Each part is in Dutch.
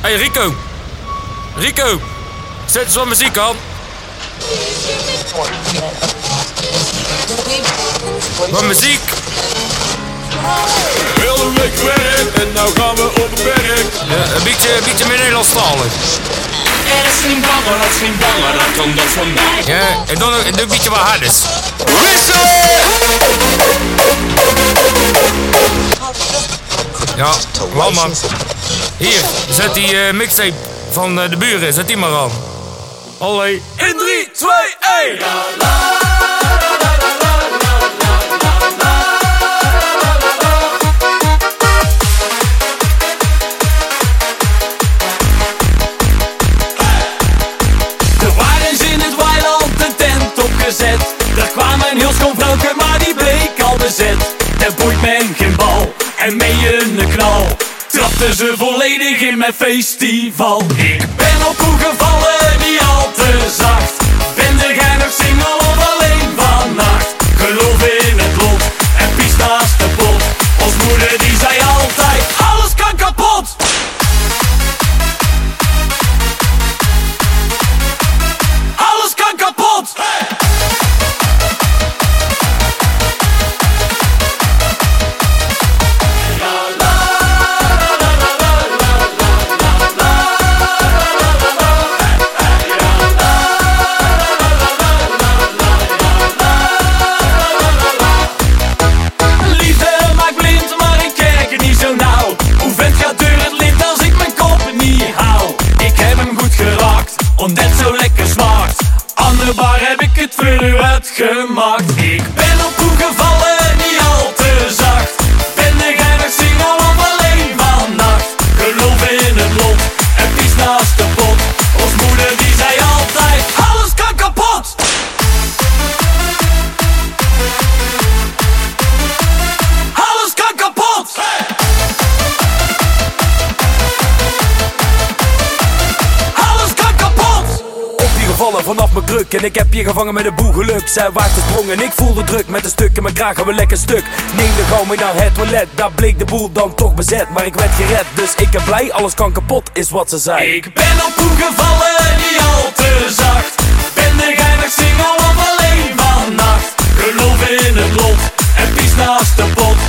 hey Rico. Rico. Zet eens wat muziek aan. Wat muziek. Hele week werk en nou gaan we op werk. Ja, een beetje, een beetje meer Nederlandstalig. Er is geen banger, er is geen banger, dan komt dat van mij. Ja, en dan, en dan een beetje wat harders. Ja, wel man. Hier, zet die eh, mixtape van eh, de buren, zet die maar aan. Allee. In 3, 2, 1. Ze volledig in mijn festival. Ik ben op hoe gevallen, niet al te zacht. Ben de gij nog single of alleen vannacht? Geloof in gevangen met een boegeluk Zij waart gesprongen, ik voelde druk Met een stuk in mijn kraag, gaan we lekker stuk Neem de gauw mee naar het toilet Daar bleek de boel dan toch bezet Maar ik werd gered, dus ik ben blij Alles kan kapot, is wat ze zei Ik ben op hoe gevallen, niet al te zacht. Ben de gij nog single of alleen vannacht? Geloof in het lot en pies naast de pot.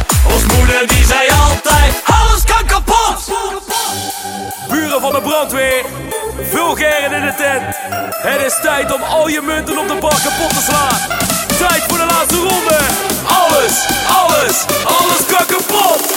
Brandweer. Vulgairen in de tent. Het is tijd om al je munten op de bar kapot te slaan. Tijd voor de laatste ronde. Alles, alles, alles kan kapot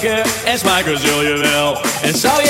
lekker en smaken zul je wel. En zou je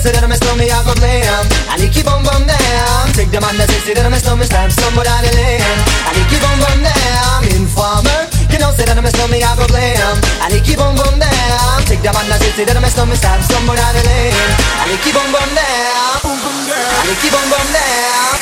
say that I'm a stormy, I go glam. I need keep on bum down. Take the man that says that I'm a stormy, stab somebody lamb. I need keep on bum down. Informer, you know say that I'm a stormy, I go glam. I need keep on bum down. Take the man that says that I'm a stormy, stab somebody lamb. I need keep on bum down. I need keep on bum down.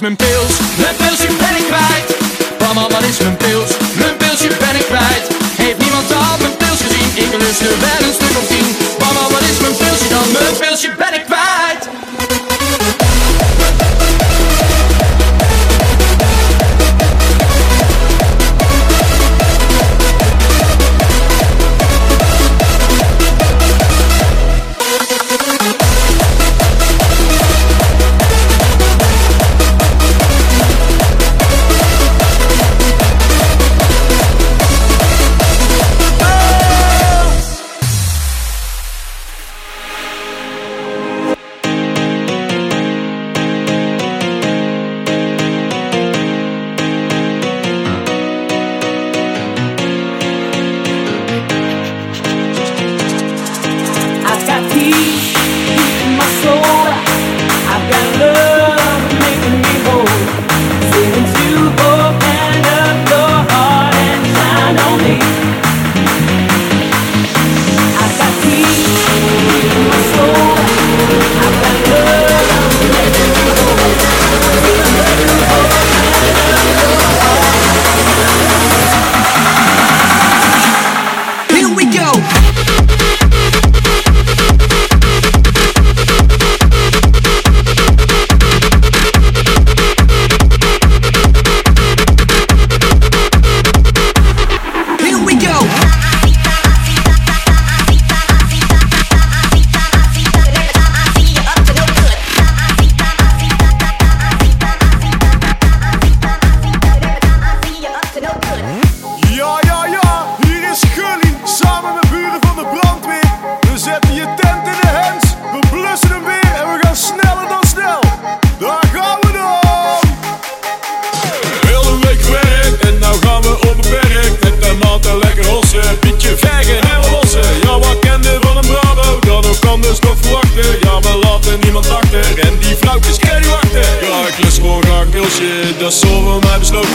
basement. Hoje eu sou uma bisloque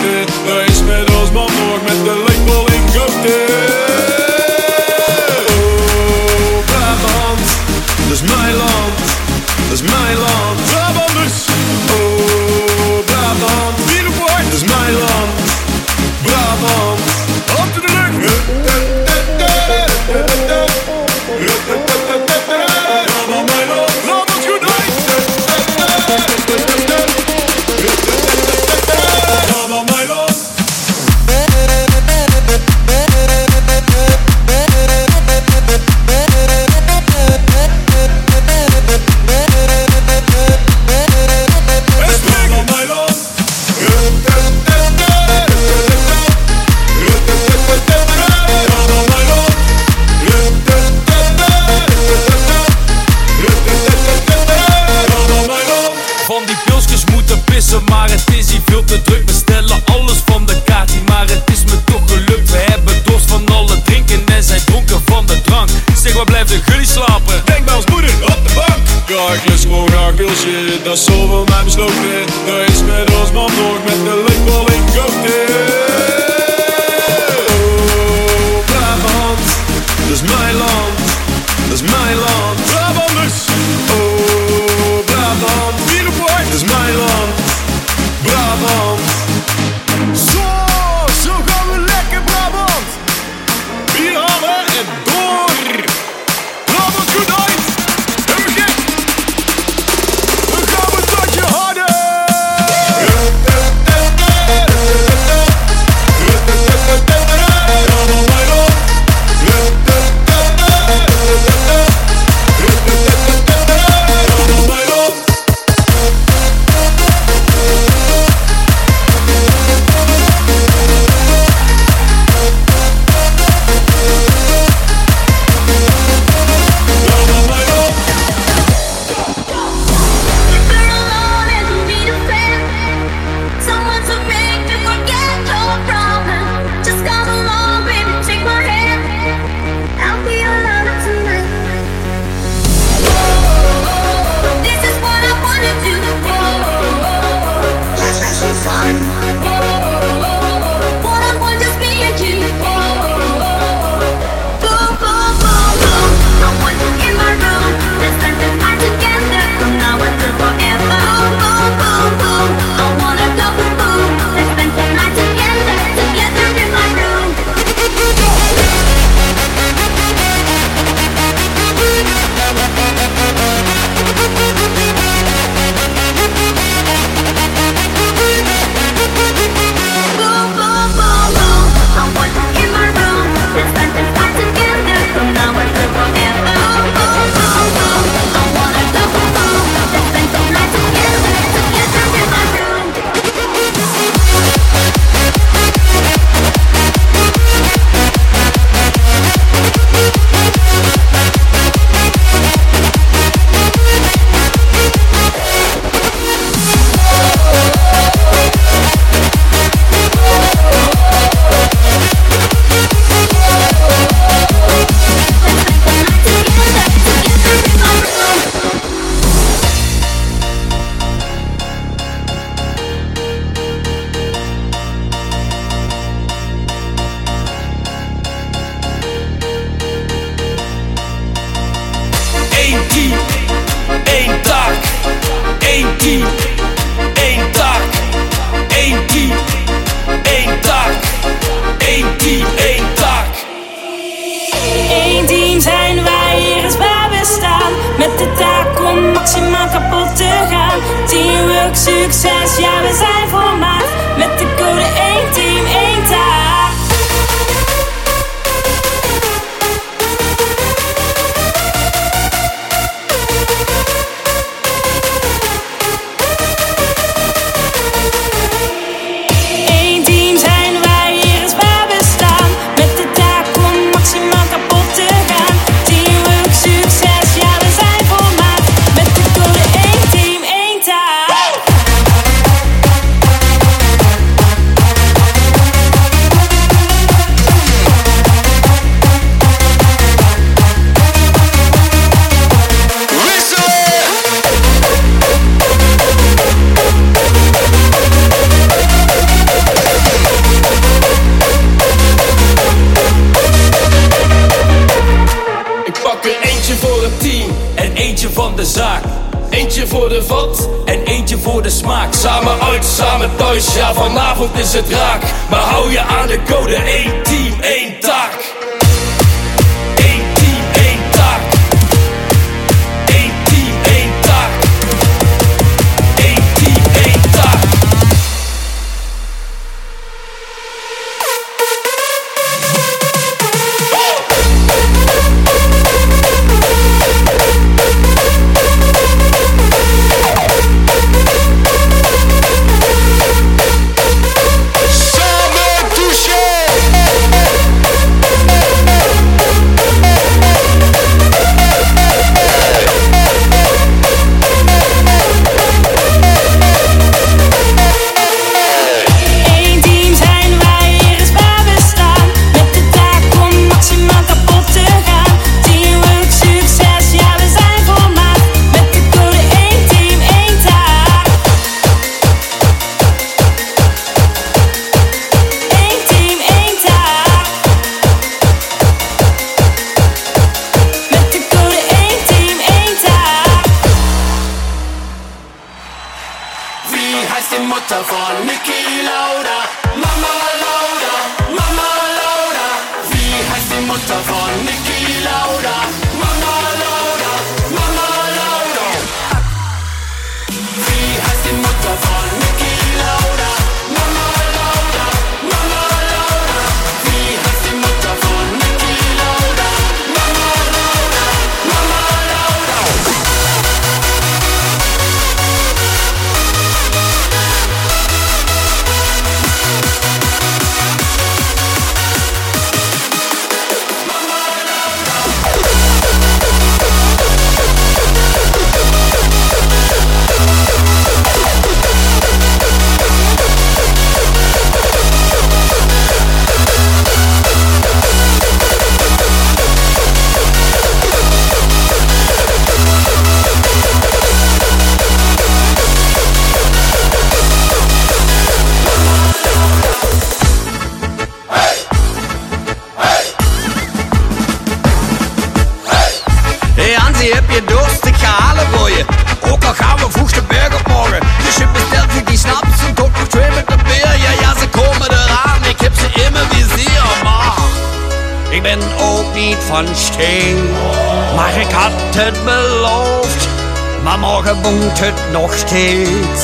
Nog steeds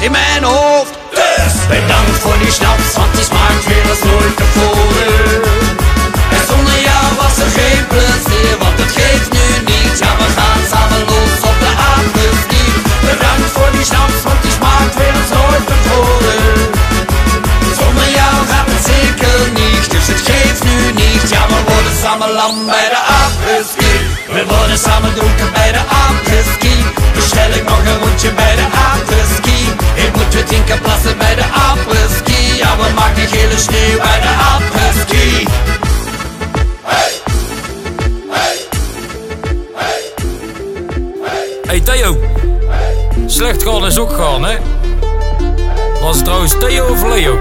in mijn hoofd. Dus bedankt voor die want die smaakt weer als nooit tevoren. En zonder jou was er geen plezier, want het geeft nu niet. Ja, we gaan samen los op de apres-ski. Bedankt voor die snaps, want die smaakt weer als nooit tevoren. Zonder jou gaat het zeker niet, dus het geeft nu niet. Ja, we worden samen lam bij de apres-ski. We worden samen dronken bij de apres-ski. Bestel ik nog een rondje bij de apres-ski. Ik moet weer tien keer plassen bij de apres-ski. Ja, we maken gele sneeuw bij de apres-ski. Hey Theo. Slecht gaan is ook gaan, hè? Was het trouwens Theo of Leo?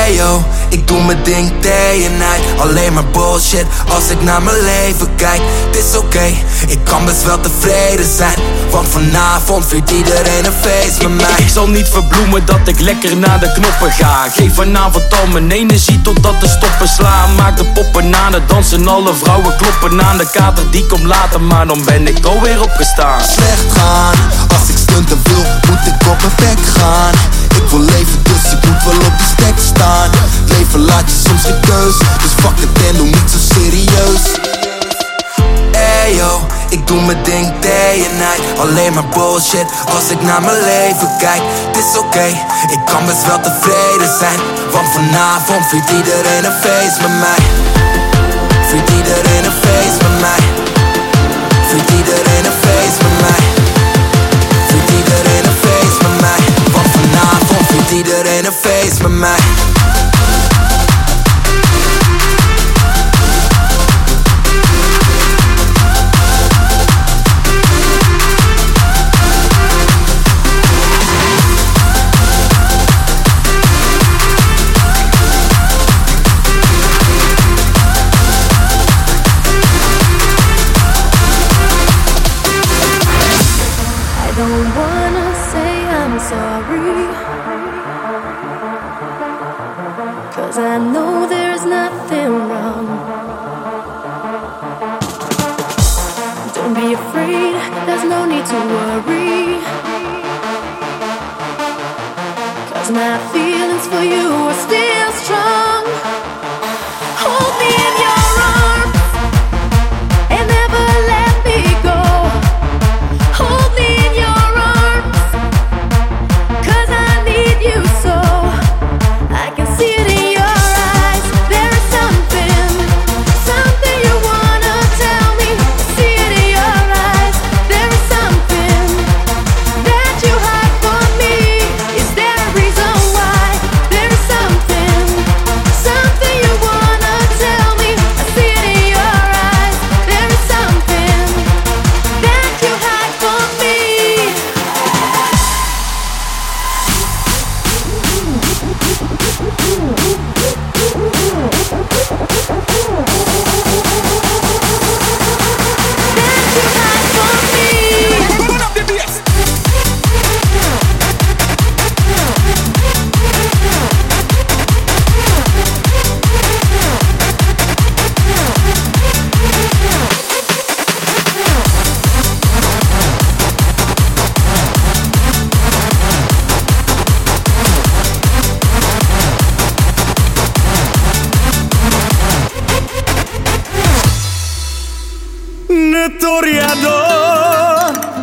Hey yo, ik doe mijn ding day en night. Alleen maar bullshit als ik naar mijn leven kijk. Het is oké, ik kan best wel tevreden zijn. Want vanavond viert iedereen een feest met mij. Ik zal niet verbloemen dat ik lekker naar de knoppen ga. Geef vanavond al mijn energie totdat de stoppen slaan. Maak de poppen aan het dansen, alle vrouwen kloppen aan. De kater die komt later, maar dan ben ik alweer opgestaan. Slecht gaan, als ik stunten wil moet ik op mijn bek gaan wil leven dus ik moet wel op die stek staan. Leven laat je soms geen keus Dus fuck het en doe niet zo serieus. Hey yo, ik doe mijn ding day en night. Alleen maar bullshit als ik naar mijn leven kijk. Het is oké, ik kan best wel tevreden zijn. Want vanavond viert iedereen een feest met mij. Viert iedereen een feest met mij iedereen een feest met mij I don't wanna say I'm sorry. Cause I know there's nothing wrong. Don't be afraid, there's no need to worry. Cause my feelings for you are still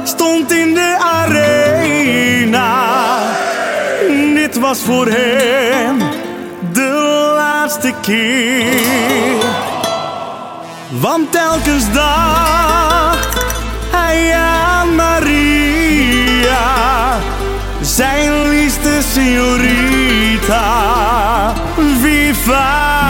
Stond in de arena. Dit was voor hem de laatste keer. Want telkens dacht hij aan Maria, zijn liefste signorita. Viva!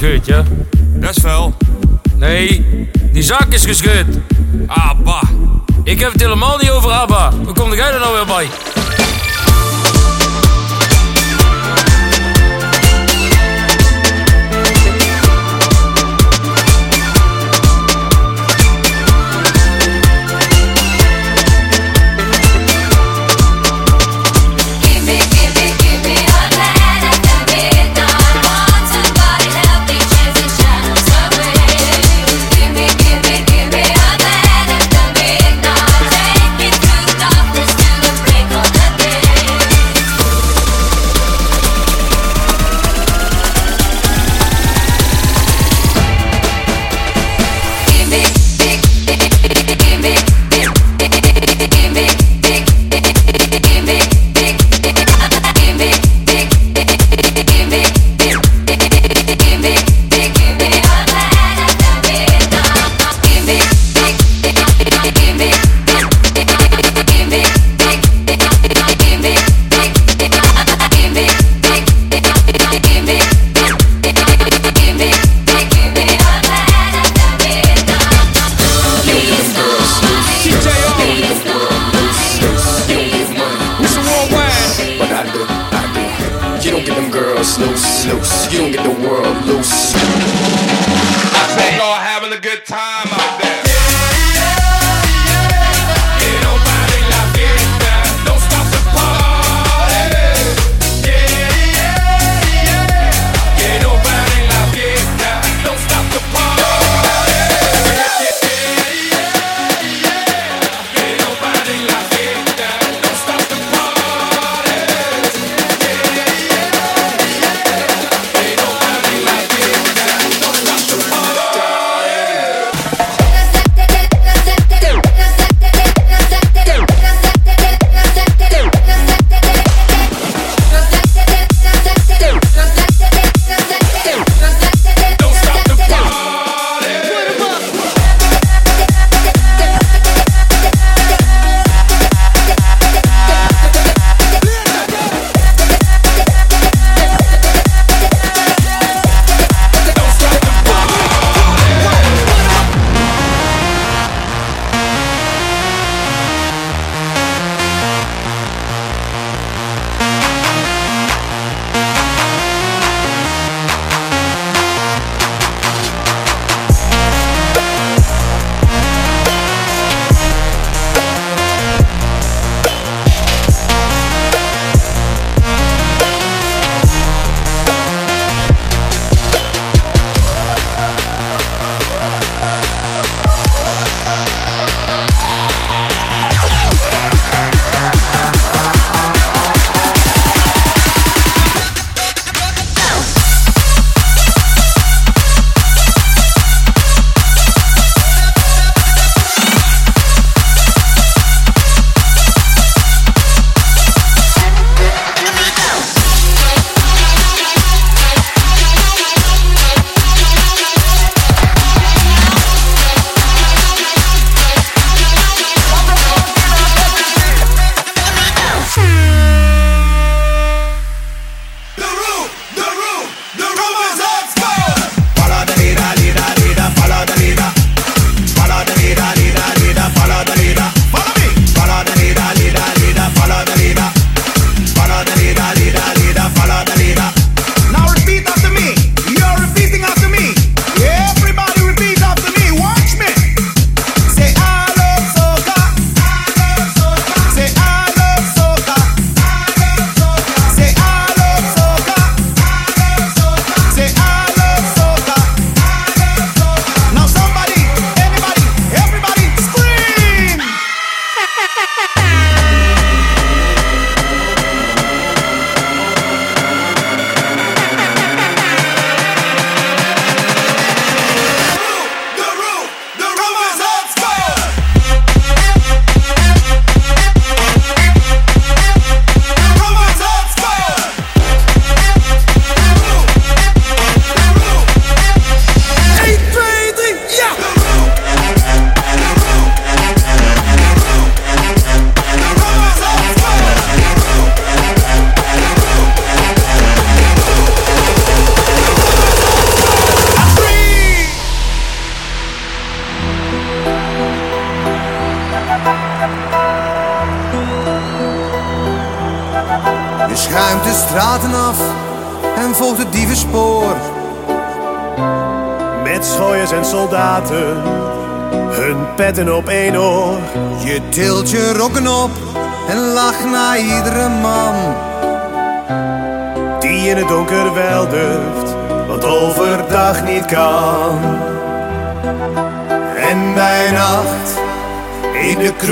gescheurd, ja? Dat is vuil. Nee, die zak is gescheurd. Ah, Abba. Ik heb het helemaal niet over Abba. Hoe kom jij er nou weer bij?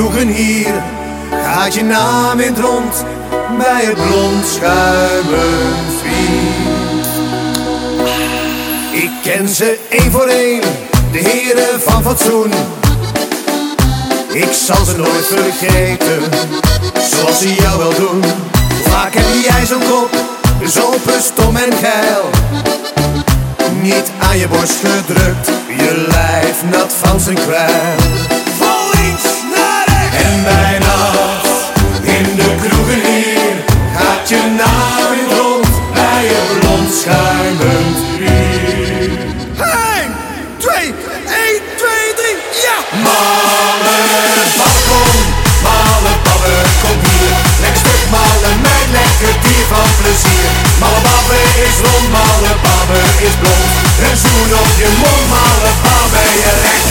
kroegen hier gaat je naam in het rond bij het blond schuimen vier. Ik ken ze één voor één, de heren van fatsoen. Ik zal ze nooit vergeten, zoals ze jou wel doen. Vaak heb jij zo'n kop, dus zo stom en geil. Niet aan je borst gedrukt, je lijf nat van zijn kwijl. En bij nacht in de kroegen hier gaat je naam in rond bij je blond schuimend uur. 1, 2, 1, 2, 3, ja! Malen pap, kom, malen babbe, kom hier. Lekker stuk malen mijn lekker dier van plezier. Malen babbe is rond, malen babbe is blond. Een zoen op je mond, malen babbe, je recht.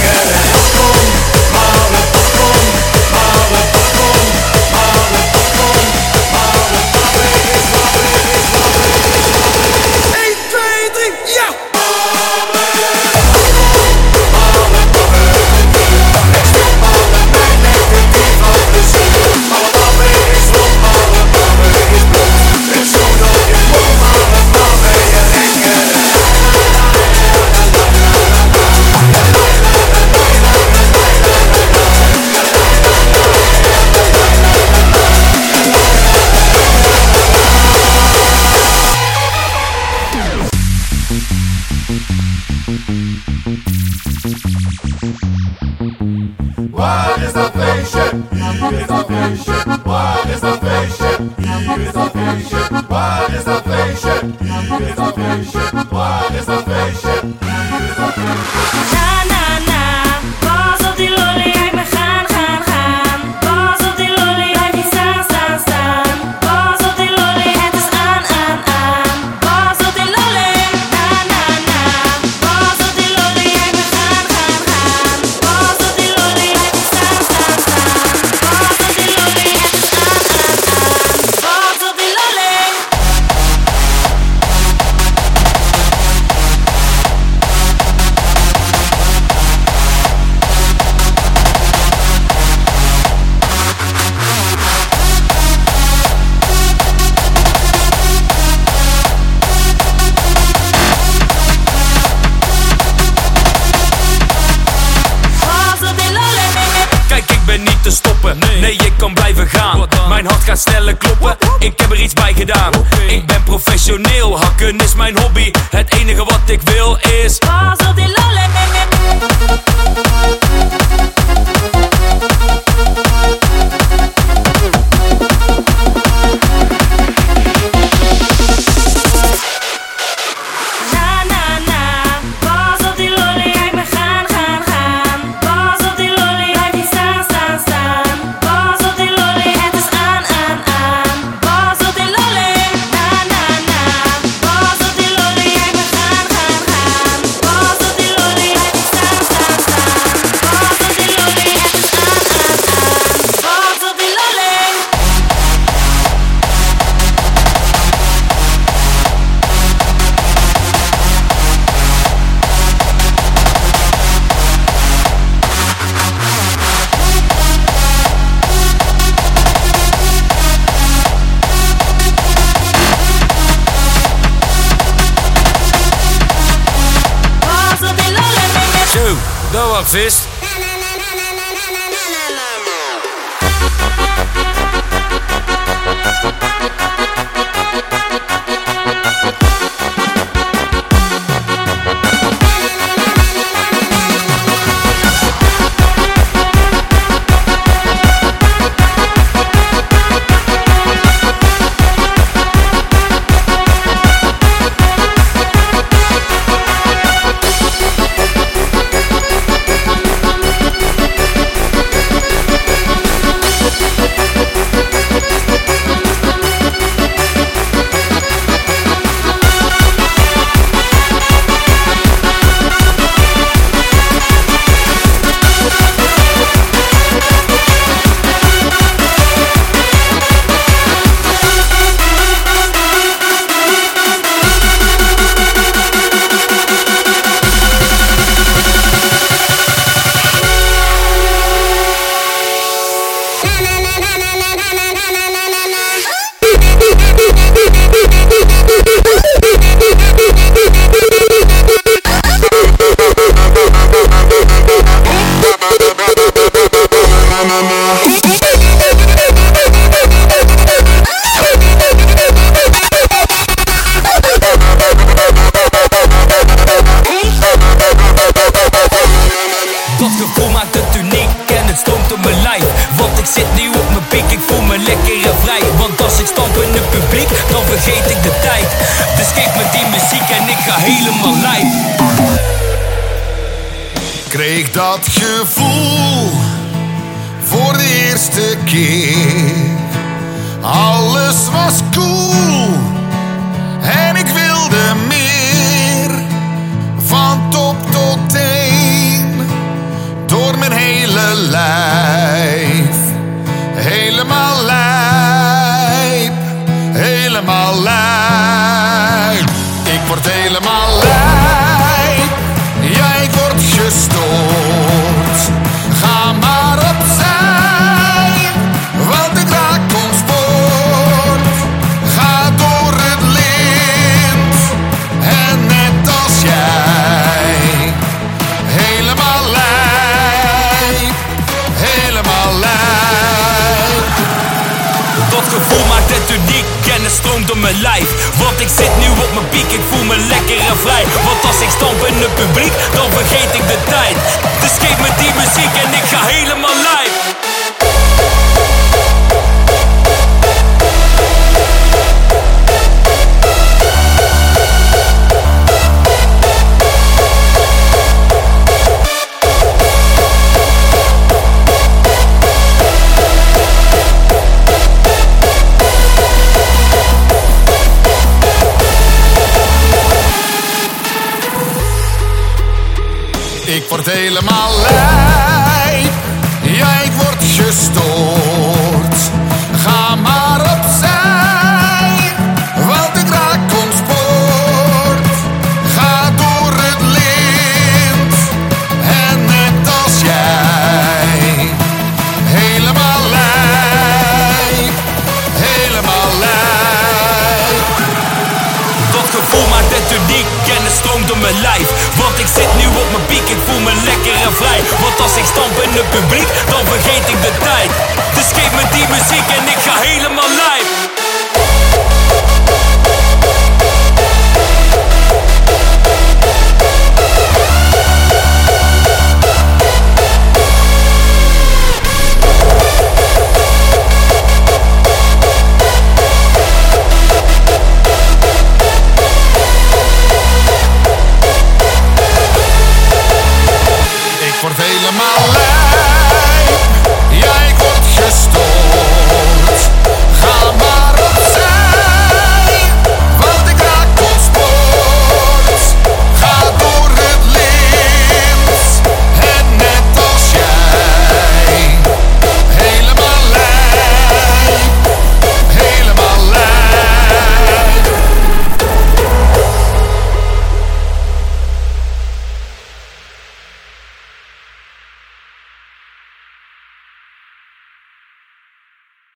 es ist